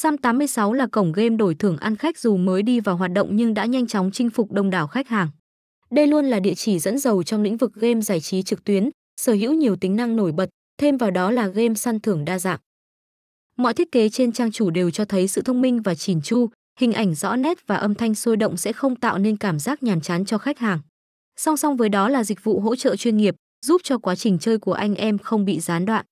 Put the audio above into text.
Sam 86 là cổng game đổi thưởng ăn khách dù mới đi vào hoạt động nhưng đã nhanh chóng chinh phục đông đảo khách hàng. Đây luôn là địa chỉ dẫn dầu trong lĩnh vực game giải trí trực tuyến, sở hữu nhiều tính năng nổi bật, thêm vào đó là game săn thưởng đa dạng. Mọi thiết kế trên trang chủ đều cho thấy sự thông minh và chỉn chu, hình ảnh rõ nét và âm thanh sôi động sẽ không tạo nên cảm giác nhàm chán cho khách hàng. Song song với đó là dịch vụ hỗ trợ chuyên nghiệp, giúp cho quá trình chơi của anh em không bị gián đoạn.